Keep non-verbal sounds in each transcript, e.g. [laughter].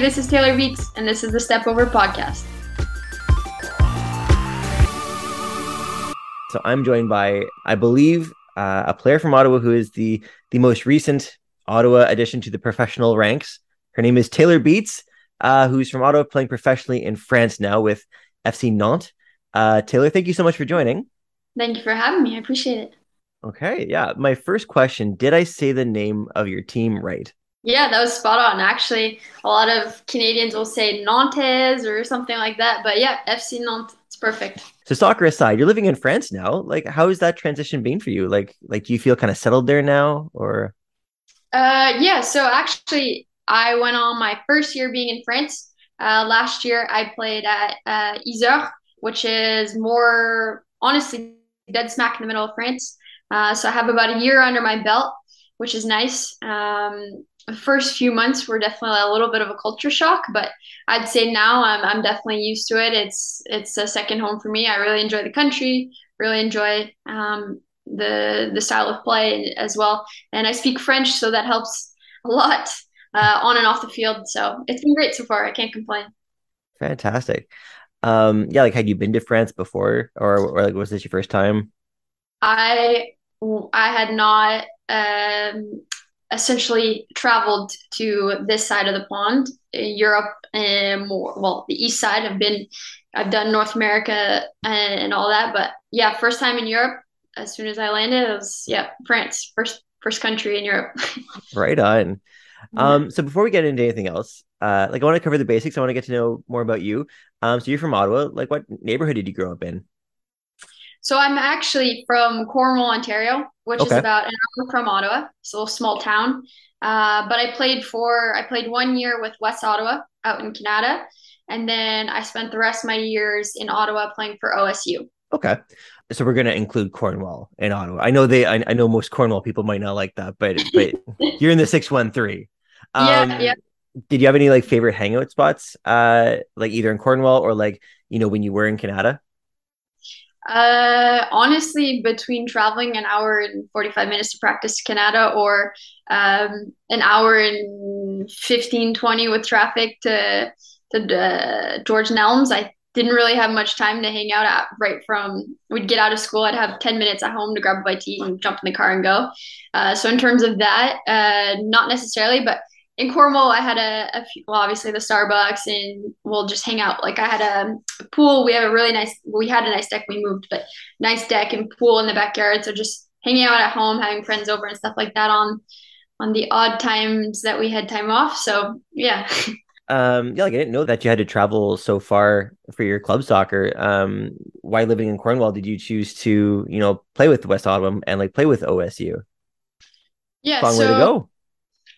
Hey, this is Taylor Beitz, and this is the Step Over Podcast. So I'm joined by, I believe, uh, a player from Ottawa who is the the most recent Ottawa addition to the professional ranks. Her name is Taylor Beitz, uh, who's from Ottawa, playing professionally in France now with FC Nantes. Uh, Taylor, thank you so much for joining. Thank you for having me. I appreciate it. Okay, yeah. My first question: Did I say the name of your team right? Yeah, that was spot on. Actually, a lot of Canadians will say Nantes or something like that, but yeah, FC Nantes, it's perfect. So soccer aside, you're living in France now. Like, how has that transition been for you? Like, like do you feel kind of settled there now, or? Uh, yeah. So actually, I went on my first year being in France. Uh, last year, I played at uh, which is more honestly dead smack in the middle of France. Uh, so I have about a year under my belt, which is nice. Um, the first few months were definitely a little bit of a culture shock, but I'd say now I'm I'm definitely used to it. It's it's a second home for me. I really enjoy the country, really enjoy um, the the style of play as well, and I speak French, so that helps a lot uh, on and off the field. So it's been great so far. I can't complain. Fantastic. Um, yeah, like had you been to France before, or or like was this your first time? I I had not. Um, essentially traveled to this side of the pond, in Europe and more, well, the east side. I've been, I've done North America and, and all that, but yeah, first time in Europe. As soon as I landed, it was yeah, France, first first country in Europe. [laughs] right on. Um, so before we get into anything else, uh, like I want to cover the basics. I want to get to know more about you. Um, so you're from Ottawa. Like, what neighborhood did you grow up in? So I'm actually from Cornwall, Ontario, which okay. is about an hour from Ottawa. It's a little small town. Uh, but I played for I played one year with West Ottawa out in Kanata, and then I spent the rest of my years in Ottawa playing for OSU. Okay, so we're gonna include Cornwall in Ottawa. I know they I, I know most Cornwall people might not like that, but but [laughs] you're in the six one three. Um, yeah, yeah. Did you have any like favorite hangout spots, uh, like either in Cornwall or like you know when you were in Kanata? Uh, honestly, between traveling an hour and 45 minutes to practice Kanata or um, an hour and 15, 20 with traffic to, to uh, George Nelms, I didn't really have much time to hang out at right from we'd get out of school i'd have 10 minutes at home to grab a bite to eat and jump in the car and go. Uh, so in terms of that uh, not necessarily but in Cornwall, I had a, a few, well, obviously the Starbucks, and we'll just hang out. Like I had a, a, pool. We have a really nice. We had a nice deck. We moved, but nice deck and pool in the backyard. So just hanging out at home, having friends over and stuff like that on on the odd times that we had time off. So yeah. [laughs] Um, yeah, like I didn't know that you had to travel so far for your club soccer. Um, why living in Cornwall did you choose to, you know, play with West Ottawa and like play with OSU? Yeah, long so, way to go.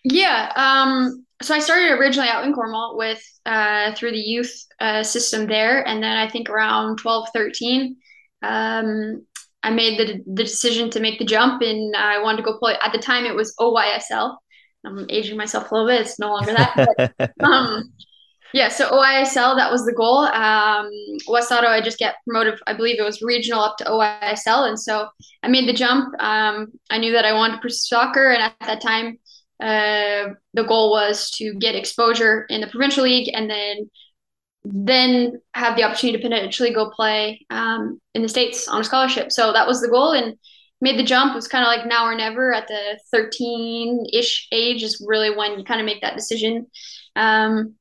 Yeah. Um, so I started originally out in Cornwall with uh, through the youth uh, system there, and then I think around 12, 13, um, I made the the decision to make the jump, and I wanted to go play. At the time, it was OYSL. I'm aging myself a little bit. It's no longer that. But, [laughs] um, yeah, so OYSL, that was the goal. Um, West Ottawa, I just get promoted, I believe it was regional up to OYSL. And so I made the jump. Um, I knew that I wanted to pursue soccer. And at that time, uh, the goal was to get exposure in the provincial league and then then have the opportunity to potentially go play um, in the states on a scholarship. So that was the goal, and made the jump. It was kind of like now or never. At the thirteen ish age is really when you kind of make that decision. Um,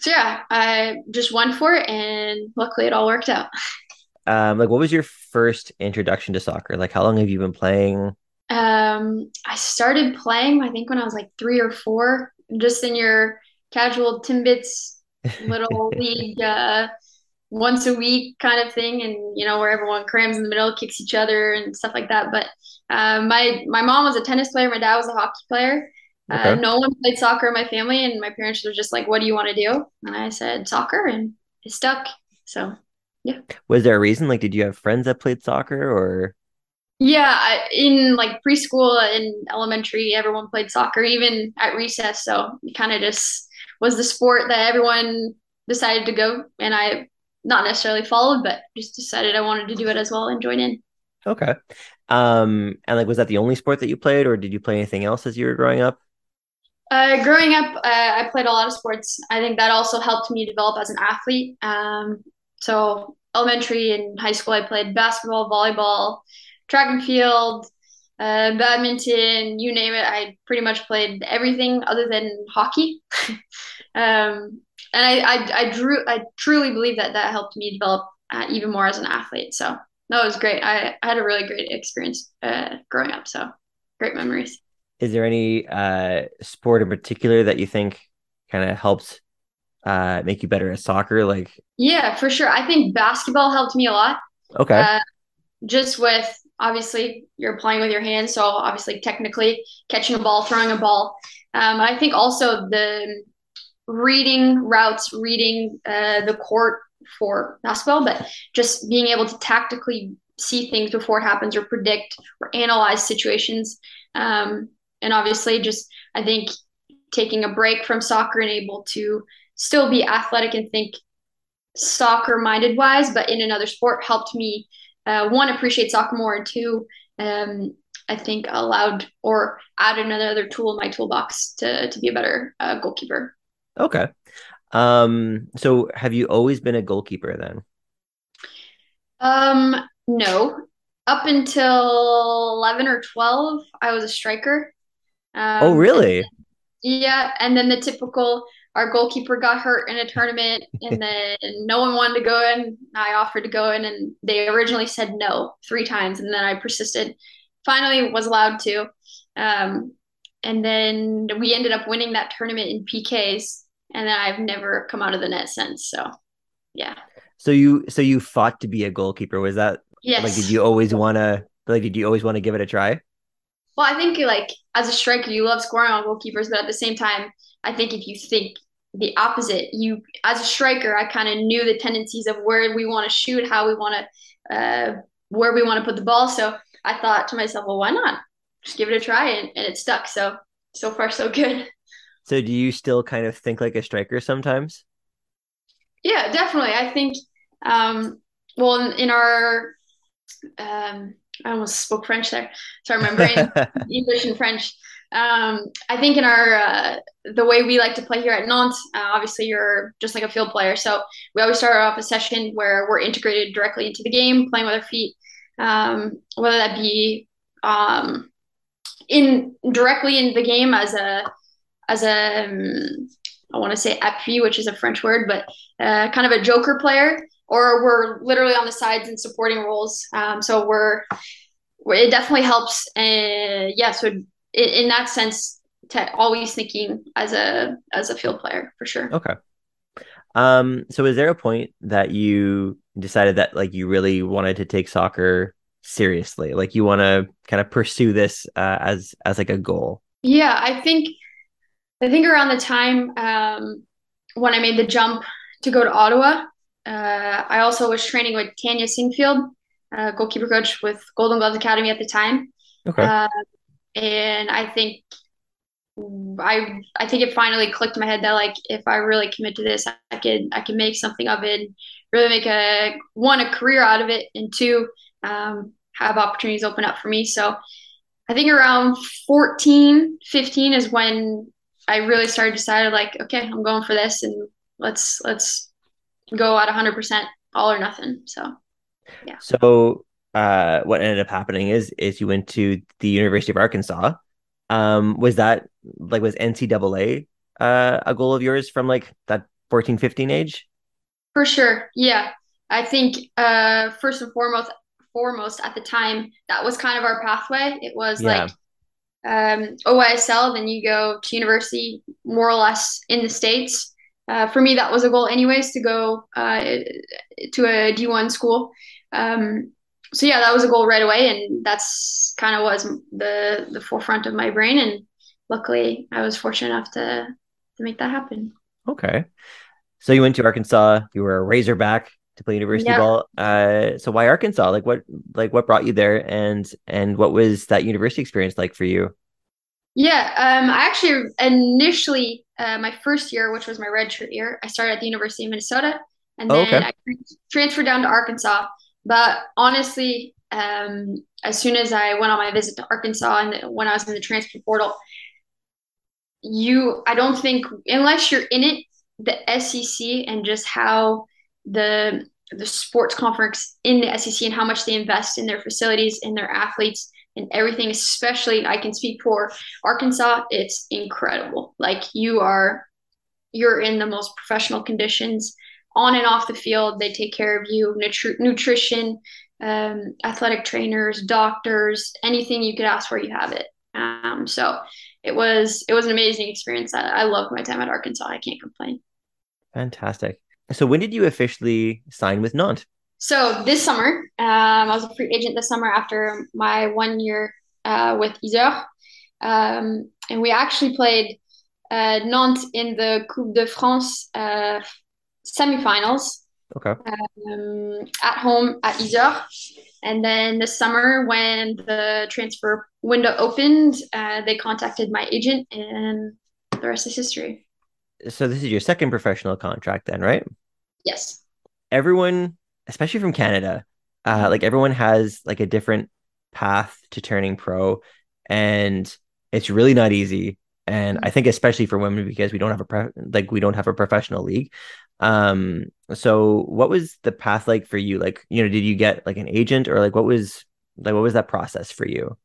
so yeah, I just went for it, and luckily it all worked out. [laughs] Um, like, what was your first introduction to soccer? Like, how long have you been playing? Um, I started playing, I think, when I was like three or four, just in your casual Timbits little [laughs] league, uh, once a week kind of thing, and you know where everyone crams in the middle, kicks each other, and stuff like that. But uh, my my mom was a tennis player, my dad was a hockey player. Uh, okay. Uh, no one played soccer in my family, and my parents were just like, "What do you want to do?" And I said soccer, and it stuck. So, yeah. Was there a reason? Like, did you have friends that played soccer, or? Yeah, in like preschool and elementary, everyone played soccer, even at recess. So it kind of just was the sport that everyone decided to go, and I not necessarily followed, but just decided I wanted to do it as well and join in. Okay. Um, and like, was that the only sport that you played, or did you play anything else as you were growing up? Uh, growing up, uh, I played a lot of sports. I think that also helped me develop as an athlete. Um, so elementary and high school, I played basketball, volleyball, track and field, uh, badminton, you name it. I pretty much played everything other than hockey. [laughs] um, and I, I, I drew, I truly believe that that helped me develop uh, even more as an athlete. So that was great. I, I had a really great experience uh, growing up. So great memories. Is there any uh, sport in particular that you think kind of helped uh, make you better at soccer? Like, yeah, for sure. I think basketball helped me a lot. Okay. Uh, just with obviously you're playing with your hands, so obviously technically catching a ball, throwing a ball. Um, I think also the reading routes, reading uh, the court for basketball, but just being able to tactically see things before it happens or predict or analyze situations. Um, and obviously, just I think taking a break from soccer and able to still be athletic and think soccer minded wise, but in another sport helped me uh, one appreciate soccer more and two um, I think allowed or added another tool in my toolbox to to be a better uh, goalkeeper. Okay. Um, so have you always been a goalkeeper then? Um, no. Up until 11 or 12, I was a striker. Um, oh, really? And, yeah. And then the typical, our goalkeeper got hurt in a tournament and [laughs] then no one wanted to go in. I offered to go in and they originally said no three times. And then I persisted. Finally was allowed to. Um, and then we ended up winning that tournament in PKs and then I've never come out of the net since. So, yeah. So you so you fought to be a goalkeeper. Was that yes? Like, did you always want to like? Did you always want to give it a try? Well, I think like as a striker, you love scoring on goalkeepers, but at the same time, I think if you think the opposite, you as a striker, I kind of knew the tendencies of where we want to shoot, how we want to, uh, where we want to put the ball. So I thought to myself, well, why not? Just give it a try, and, and it stuck. So so far, so good. [laughs] So do you still kind of think like a striker sometimes? Yeah, definitely. I think um well in, in our um I almost spoke French there. Sorry, my brain [laughs] English and French. Um, I think in our uh, the way we like to play here at Nantes, uh, obviously you're just like a field player. So we always start off a session where we're integrated directly into the game, playing with our feet, um, whether that be um, in directly in the game as a as a um, I want to say appui, which is a French word, but uh, kind of a joker player, or we're literally on the sides in supporting roles. Um, so we're, it definitely helps. And uh, yeah, so in, in that sense, always thinking as a as a field player for sure. Okay. Um. So is there a point that you decided that like you really wanted to take soccer seriously, like you want to kind of pursue this uh, as as like a goal? Yeah, I think I think around the time um, when I made the jump to go to Ottawa, uh, I also was training with Tanya Singfield, uh, goalkeeper coach with Golden Gloves Academy at the time. Okay. Uh, and I think I I think it finally clicked in my head that like if I really commit to this, I could I can make something of it, really make a one a career out of it, and two um, have opportunities open up for me. So I think around 14, 15 is when I really started decided like, okay, I'm going for this, and let's let's go at 100 percent all or nothing. So, yeah. So, uh, what ended up happening is is you went to the University of Arkansas. Um, was that like was NCAA uh, a goal of yours from like that 14, 15 age? For sure, yeah. I think uh, first and foremost, foremost at the time that was kind of our pathway. It was yeah. like um, OYSL, then you go to university more or less in the States. Uh, for me, that was a goal, anyways, to go uh, to a D1 school. Um, so yeah, that was a goal right away, and that's kind of was the the forefront of my brain. And luckily, I was fortunate enough to to make that happen. Okay, so you went to Arkansas. You were a Razorback to play university yeah. ball. Uh, so why Arkansas? Like what like what brought you there, and and what was that university experience like for you? Yeah, um, I actually initially uh, my first year, which was my redshirt year, I started at the University of Minnesota, and then oh, okay. I transferred down to Arkansas. But honestly, um, as soon as I went on my visit to Arkansas and when I was in the transfer portal, you, I don't think, unless you're in it, the SEC and just how the the sports conference in the SEC and how much they invest in their facilities, in their athletes, and everything, especially I can speak for Arkansas, it's incredible. Like you are you're in the most professional conditions on and off the field. They take care of you, nutri- nutrition, um, athletic trainers, doctors, anything you could ask for, you have it. Um, so it was it was an amazing experience. I, I loved my time at Arkansas. I can't complain. Fantastic. So when did you officially sign with Nantes? So this summer, um, I was a free agent this summer after my one year uh, with Yzeure. Um, and we actually played uh, Nantes in the Coupe de France uh, semifinals. Okay. Um, at home at Yzeure. And then this summer, when the transfer window opened, uh, they contacted my agent, and the rest is history. So this is your second professional contract, then, right? Yes. Everyone, especially from Canada, uh, like everyone has like a different path to turning pro, and it's really not easy. And I think especially for women because we don't have a pre- like we don't have a professional league. Um, so what was the path like for you? Like, you know, did you get like an agent or like what was like what was that process for you?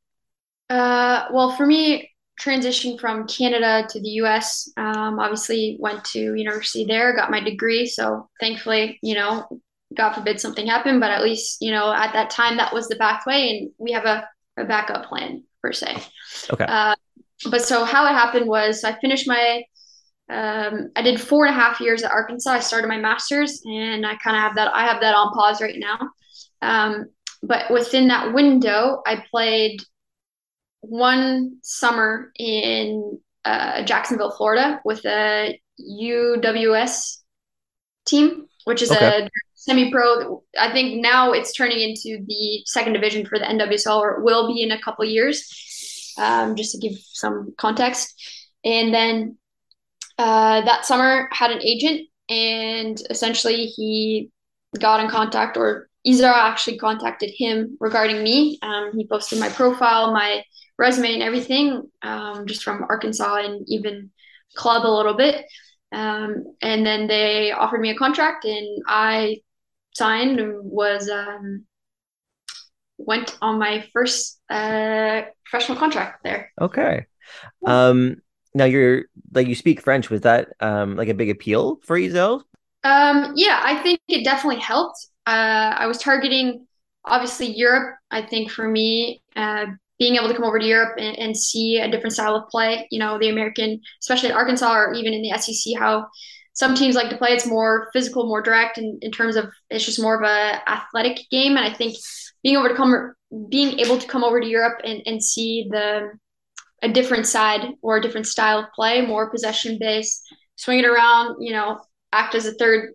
Uh, well, for me, transitioning from Canada to the US. Um, obviously, went to university there, got my degree. So thankfully, you know, God forbid something happened, but at least you know at that time that was the pathway, and we have a, a backup plan per se. Okay. Uh, but so how it happened was I finished my. Um, I did four and a half years at Arkansas. I started my master's, and I kind of have that. I have that on pause right now. Um, but within that window, I played one summer in uh, Jacksonville, Florida, with a UWS team, which is okay. a semi-pro. I think now it's turning into the second division for the NWSL, or will be in a couple years. Um, just to give some context, and then uh, that summer had an agent, and essentially he got in contact, or Yzeure actually contacted him regarding me. Um, he posted my profile, my resume and everything, um, just from Arkansas and even club a little bit. Um, and then they offered me a contract, and I signed and was um, went on my first uh, professional contract there. Okay. Um, now you're like you speak French. Was that um, like a big appeal for you, Um, yeah, I think it definitely helped. Uh, I was targeting obviously Europe. I think for me, uh, being able to come over to Europe and, and, see a different style of play. You know, the American, especially at Arkansas or even in the SEC, how some teams like to play. It's more physical, more direct, in, in terms of it's just more of a athletic game. And I think being over to come, being able to come over to Europe and, and see the a different side or a different style of play, more possession based, swing it around, you know, act as a third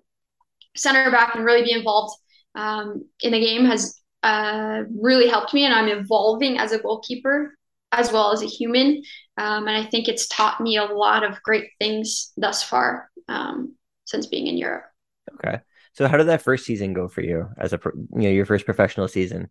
center back and really be involved um, in the game has uh, really helped me, and I'm evolving as a goalkeeper as well as a human. Um, and I think it's taught me a lot of great things thus far um, since being in Europe. Okay. So how did that first season go for you as a you know your first professional season?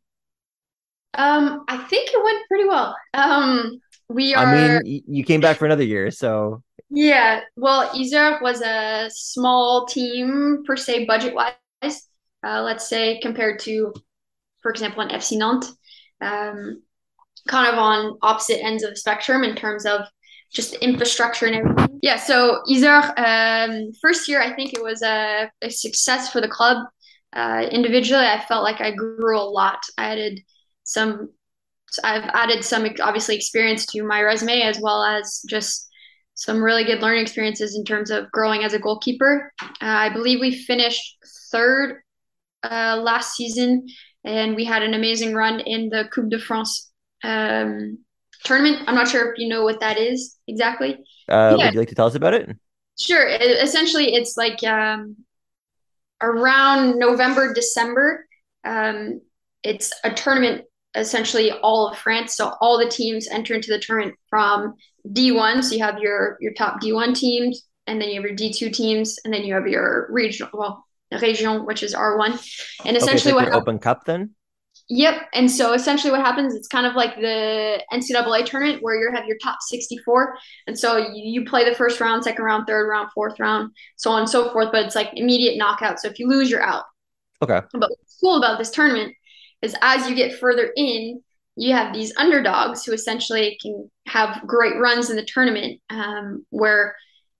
Um, I think it went pretty well. Um, we are. I mean, you came back for another year, so. Yeah, well, Yzeure was a small team per se, budget wise. Uh, let's say compared to for example, an FC Nantes, um, kind of on opposite ends of the spectrum in terms of just infrastructure and everything. Yeah, so Yzeure, um, first year, I think it was a, a success for the club. Uh, individually, I felt like I grew a lot. I added some, I've added some obviously experience to my resume as well as just some really good learning experiences in terms of growing as a goalkeeper. Uh, I believe we finished third uh, last season and we had an amazing run in the Coupe de France um, tournament. I'm not sure if you know what that is exactly. Uh, yeah. Would you like to tell us about it? Sure. It, essentially, it's like um, around November, December. Um, it's a tournament, essentially all of France. So all the teams enter into the tournament from D1. So you have your your top D1 teams, and then you have your D2 teams, and then you have your regional. Well, region, which is R1. And essentially, okay, what Open Cup then? Yep. And so essentially what happens, it's kind of like the NCAA tournament where you have your top 64. And so you, you, play the first round, second round, third round, fourth round, so on and so forth. But it's like immediate knockout. So if you lose, you're out. Okay. But what's cool about this tournament is as you get further in, you have these underdogs who essentially can have great runs in the tournament um, where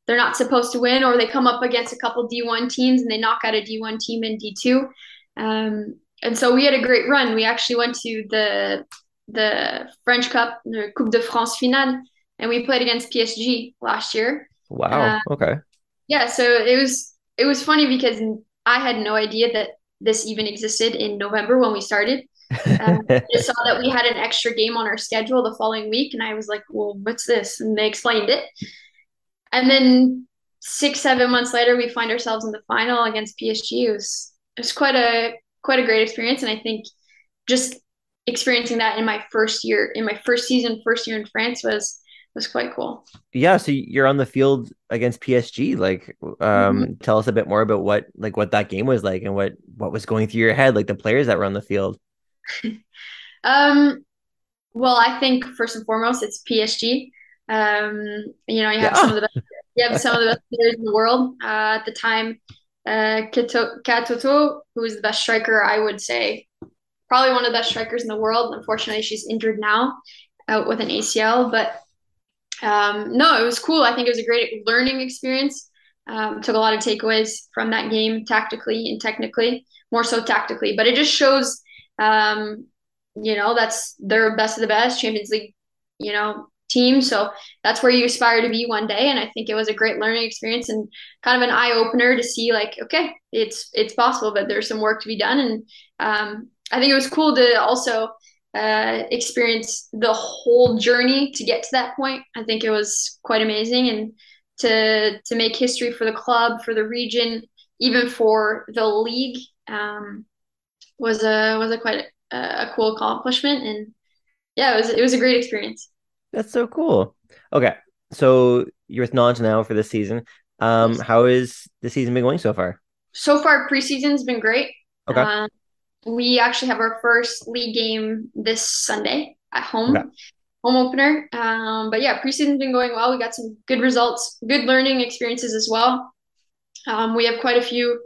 they're not supposed to win or they come up against a couple D1 teams and they knock out a D1 team in D2. Um, and so we had a great run. We actually went to the the French Cup, the Coupe de France finale, and we played against PSG last year. Wow. Uh, okay. Yeah, so it was it was funny because I had no idea that this even existed in November when we started. Um, [laughs] I saw that we had an extra game on our schedule the following week, and I was like, "Well, what's this?" And they explained it. And then six, seven months later, we find ourselves in the final against PSG. It was it was quite a quite a great experience. And I think just experiencing that in my first year, in my first season, first year in France was was quite cool. Yeah, so you're on the field against PSG. Like, um, mm-hmm. tell us a bit more about what like what that game was like and what what was going through your head, like the players that were on the field. [laughs] um, well, I think first and foremost, it's PSG. Um, you know, you have yeah. some of the best, [laughs] you have some of the best players in the world. Uh, at the time, uh, Katoto, who is the best striker, I would say, probably one of the best strikers in the world. Unfortunately, she's injured now, out with an ACL. But um, no, it was cool. I think it was a great learning experience. Um, took a lot of takeaways from that game, tactically and technically, more so tactically. But it just shows, um, you know, that's they're best of the best Champions League, you know, team. So that's where you aspire to be one day. And I think it was a great learning experience and kind of an eye opener to see like, okay, it's it's possible, but there's some work to be done. And um, I think it was cool to also uh, experience the whole journey to get to that point. I think it was quite amazing and to to make history for the club, for the region, even for the league um, was a was a quite a, a cool accomplishment. And yeah, it was it was a great experience. That's so cool. Okay, so you're with Nantes now for this season. Um, how is the season been going so far? So far, preseason's been great. Okay. Um, we actually have our first league game this Sunday at home, okay. home opener. Um, but yeah, preseason's been going well. We got some good results, good learning experiences as well. Um, we have quite a few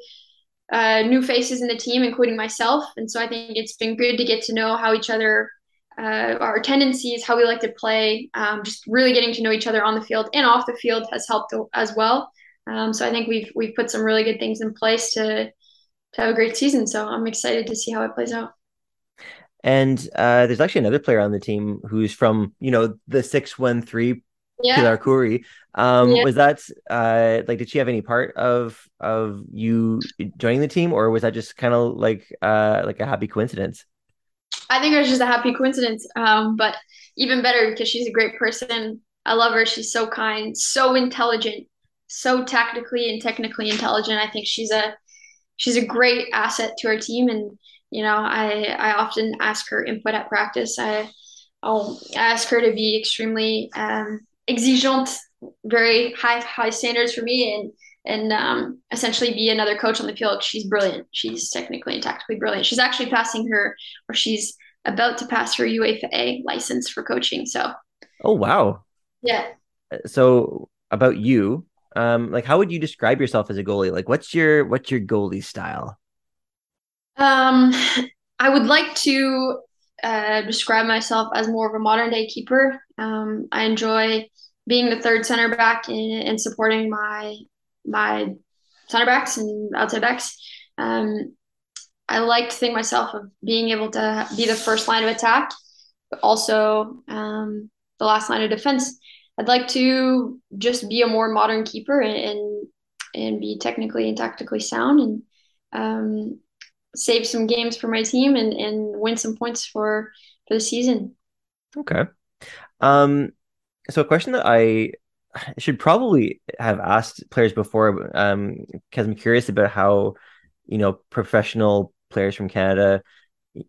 uh, new faces in the team, including myself, and so I think it's been good to get to know how each other uh, our tendencies, how we like to play, um, just really getting to know each other on the field and off the field has helped as well. Um, so I think we've we've put some really good things in place to to have a great season. So I'm excited to see how it plays out. And uh, there's actually another player on the team who's from you know the six one three yeah. Pilar Khoury. Um, yeah. Was that uh, like did she have any part of of you joining the team, or was that just kind of like uh, like a happy coincidence? I think it was just a happy coincidence. Um, but even better because she's a great person. I love her. She's so kind, so intelligent, so tactically and technically intelligent. I think she's a she's a great asset to our team. And you know, I I often ask her input at practice. I I'll ask her to be extremely um, exigeant, very high high standards for me, and and um, essentially be another coach on the field. She's brilliant. She's technically and tactically brilliant. She's actually passing her, or she's about to pass her UEFA license for coaching. So, oh wow, yeah. So about you, um, like how would you describe yourself as a goalie? Like, what's your what's your goalie style? Um, I would like to uh, describe myself as more of a modern day keeper. Um, I enjoy being the third center back and, supporting my my center backs and outside backs. Um, I like to think myself of being able to be the first line of attack, but also um, the last line of defense. I'd like to just be a more modern keeper and and be technically and tactically sound and um, save some games for my team and, and win some points for for the season. Okay. Um, so a question that I should probably have asked players before, um, because I'm curious about how, you know, professional players from Canada,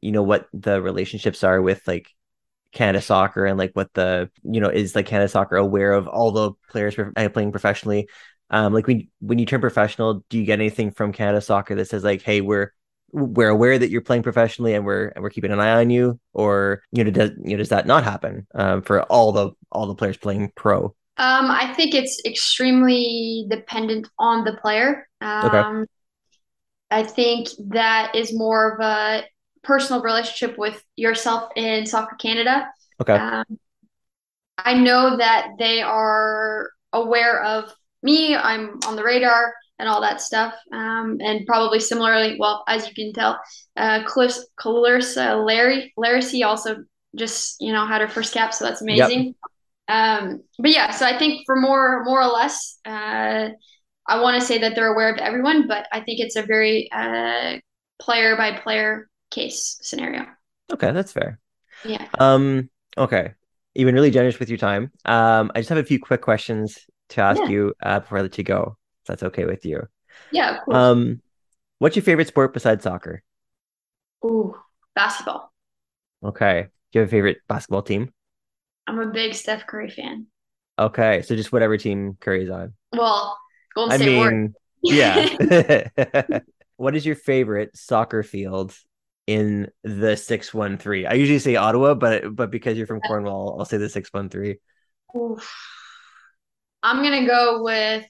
you know, what the relationships are with like Canada soccer and like what the, you know, is like Canada soccer aware of all the players uh, playing professionally. Um, like when when you turn professional, do you get anything from Canada soccer that says like, hey, we're we're aware that you're playing professionally and we're and we're keeping an eye on you, or you know does you know does that not happen um, for all the all the players playing pro? Um, I think it's extremely dependent on the player. Um, okay. I think that is more of a personal relationship with yourself in Soccer Canada. Okay. Um, I know that they are aware of me. I'm on the radar and all that stuff. Um, and probably similarly, well, as you can tell, uh, Clarissa Larisey, Larry also just, you know, had her first cap. So that's amazing. Yep. Um, but yeah, so I think for more, more or less, uh, I want to say that they're aware of everyone, but I think it's a very uh, player by player case scenario. Okay, that's fair. Yeah. Um. Okay. You've been really generous with your time. Um. I just have a few quick questions to ask yeah. you uh, before I let you go. If that's okay with you. Yeah. Um. What's your favorite sport besides soccer? Ooh, basketball. Okay. Do you have a favorite basketball team? I'm a big Steph Curry fan. Okay, so just whatever team Curry's on. Well, Golden I State mean, yeah. [laughs] [laughs] what is your favorite soccer field in the six one three? I usually say Ottawa, but but because you're from Cornwall, I'll say the six one three. I'm gonna go with.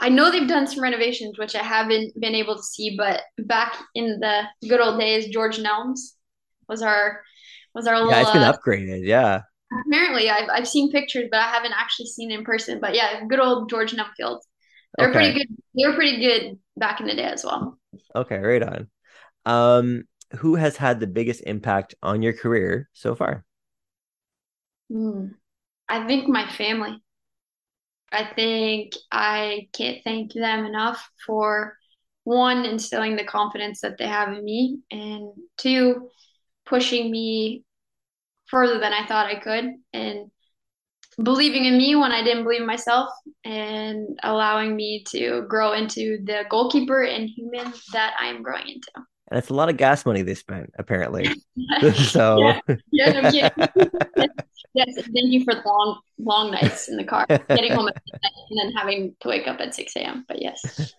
I know they've done some renovations, which I haven't been able to see, but back in the good old days, George Nelms was our was our yeah, little, it's been uh, upgraded. Yeah, Apparently, I've I've seen pictures, but I haven't actually seen in person. But yeah, good old George Numfield. They're okay. pretty good. They were pretty good back in the day as well. Okay, right on. Um, who has had the biggest impact on your career so far? Hmm. I think my family. I think I can't thank them enough for one instilling the confidence that they have in me, and two pushing me further than I thought I could and believing in me when I didn't believe myself and allowing me to grow into the goalkeeper and human that I'm growing into. And it's a lot of gas money they spent, apparently. [laughs] [laughs] so yeah, yeah no, [laughs] yes, thank you for the long, long nights in the car, getting home at midnight and then having to wake up at six a.m. But yes.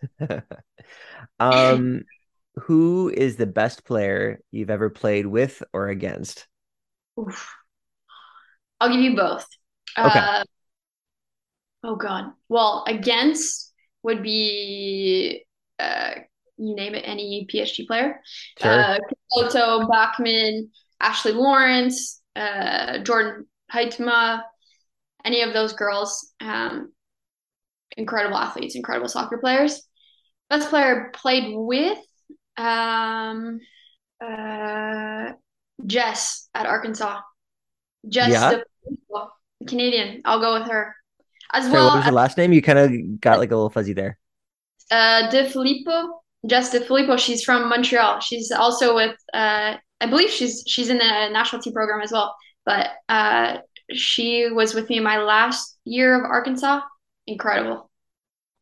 um, who is the best player you've ever played with or against? Oof. I'll give you both. Okay. Uh, oh God. Well, against would be uh, you name it, any PSG player. Sure. Uh, Bachmann, Ashley Lawrence, uh, Jordyn Huitema, any of those girls. Um, incredible athletes, incredible soccer players. Best player played with. Um, uh, Jess at Arkansas. Jess, yeah. the Canadian. I'll go with her. As Sorry, well. What was the last name? You kind of got like a little fuzzy there. Uh, De Filippo. De Filippo. She's from Montreal. She's also with. Uh, I believe she's she's in the national team program as well. But uh, she was with me in my last year of Arkansas. Incredible,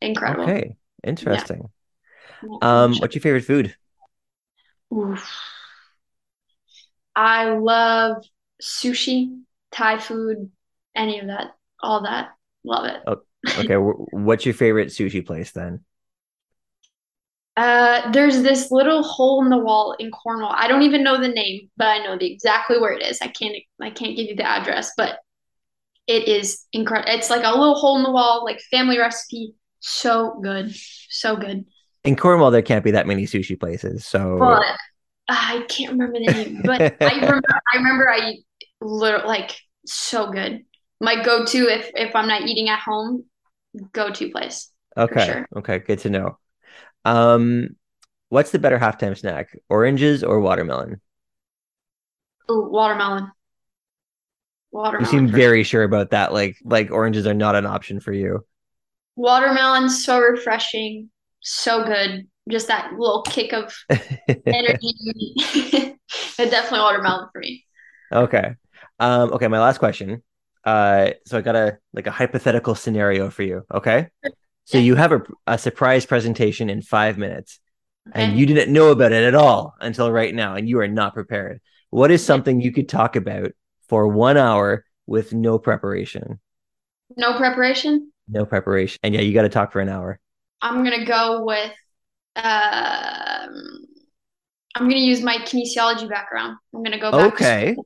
incredible. Okay, interesting. Yeah. Um, what's your favorite food? Oof. I love sushi, Thai food, any of that, all that. Love it. Okay. [laughs] What's your favorite sushi place then? Uh, there's this little hole in the wall in Cornwall. I don't even know the name, but I know the exactly where it is. I can't I can't give you the address, but it is incredible. It's like a little hole in the wall, like family recipe. So good, so good. In Cornwall, there can't be that many sushi places. So but I can't remember the name, but I [laughs] remember I remember I literally like so good. My go-to if if I'm not eating at home, go-to place. Okay. Sure. Okay, good to know. Um what's the better halftime snack? Oranges or watermelon? Ooh, watermelon. Watermelon. You seem very sure about that. Like like oranges are not an option for you. Watermelon so refreshing, so good just that little kick of [laughs] energy. [laughs] definitely watermelon for me. Okay. Um, okay, my last question. Uh, so I got a like a hypothetical scenario for you. Okay. So you have a, a surprise presentation in five minutes, and you didn't know about it at all until right now, and you are not prepared. What is something you could talk about for one hour with no preparation? No preparation. No preparation, and yeah, you got to talk for an hour. I'm gonna go with um, I'm going to use my kinesiology background. I'm going to go back. Okay.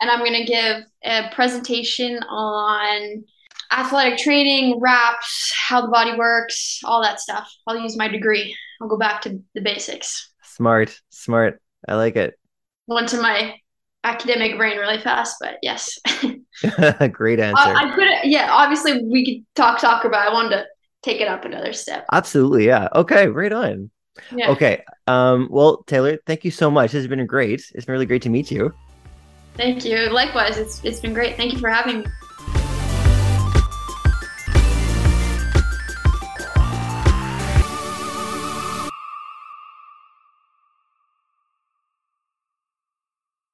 and I'm going to give a presentation on athletic training, wraps, how the body works, all that stuff. I'll use my degree. I'll go back to the basics. Smart, smart. I like it. [laughs] Went to my academic brain really fast, but yes. [laughs] Great answer. I, I could, yeah. Obviously, we could talk soccer, but I wanted to take it up another step. Absolutely, yeah. Okay, right on. Yeah. Okay. Um, well, Taylor, thank you so much. This has been great. It's been really great to meet you. Thank you. Likewise, it's it's been great. Thank you for having me.